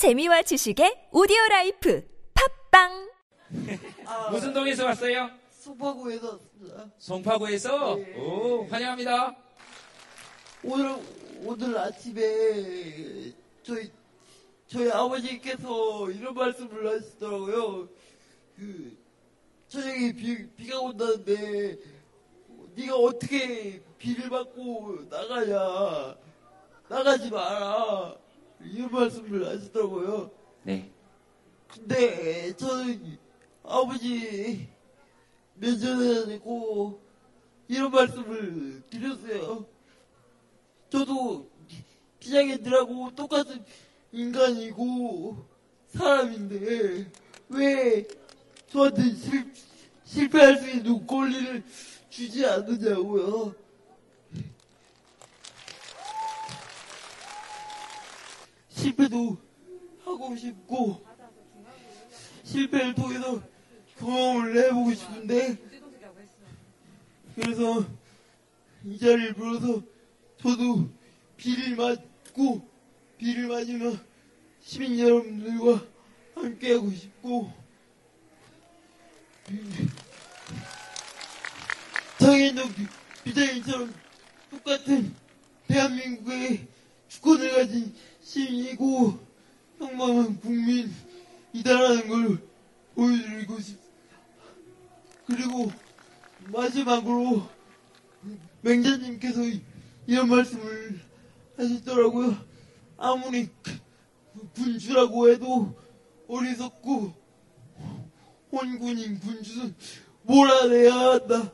재미와 지식의 오디오 라이프 팟빵 무슨 동에서 왔어요? 송파구에서 왔습니다. 송파구에서? 네. 오, 환영합니다. 오늘 오늘 아침에 저희 저희 아버지께서 이런 말씀을 하시더라고요. 그 저녁에 비, 비가 온다는데 네가 어떻게 비를 맞고 나가냐 나가지 마라 이런 말씀을 하시더라고요. 네. 근데 저는 아버지 면전에 고 이런 말씀을 드렸어요. 저도 기자님들하고 똑같은 인간이고 사람인데 왜 저한테 실, 실패할 수 있는 권리를 주지 않느냐고요. 실패도 하고 싶고 실패를 통해서 경험을 해보고 싶은데 그래서 이 자리를 빌어서 저도 비를 맞고 비를 맞으며 시민 여러분들과 함께하고 싶고 장인도 비자인처럼 똑같은 대한민국의 주권을 가진 시민이고 평범한 국민이다라는 걸 보여드리고 싶습니다. 그리고 마지막으로 맹자님께서 이런 말씀을 하시더라고요. 아무리 군주라고 해도 어리석고 혼군인 군주는 몰아내야 한다.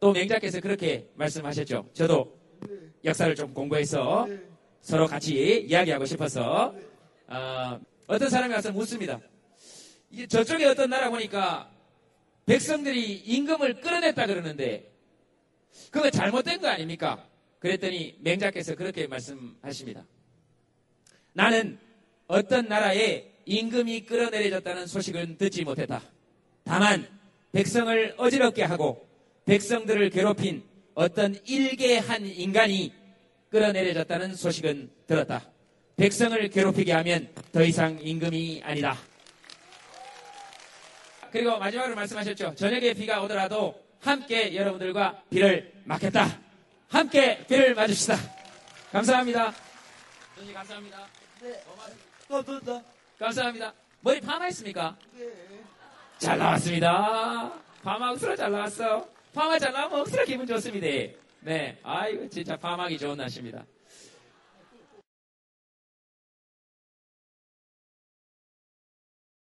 또 맹자께서 그렇게 말씀하셨죠. 저도 역사를 좀 공부해서 네. 서로 같이 이야기하고 싶어서 어, 떤 사람이 와서 묻습니다. 이 저쪽에 어떤 나라 보니까 백성들이 임금을 끌어냈다 그러는데 그거 잘못된 거 아닙니까? 그랬더니 맹자께서 그렇게 말씀하십니다. 나는 어떤 나라에 임금이 끌어내려졌다는 소식은 듣지 못했다. 다만 백성을 어지럽게 하고 백성들을 괴롭힌 어떤 일개한 인간이 끌어내려졌다는 소식은 들었다. 백성을 괴롭히게 하면 더 이상 임금이 아니다. 그리고 마지막으로 말씀하셨죠. 저녁에 비가 오더라도 함께 여러분들과 비를 맞겠다. 함께 비를 맞읍시다. 감사합니다. 선생님 감사합니다. 네. 감사합니다. 감사합니다. 머리 파마했습니까? 네. 잘 나왔습니다. 파마 억수로 잘 나왔어. 파마 잘 나오면 억수로 기분 좋습니다. 네. 아이고, 진짜 파마하기 좋은 날씨입니다.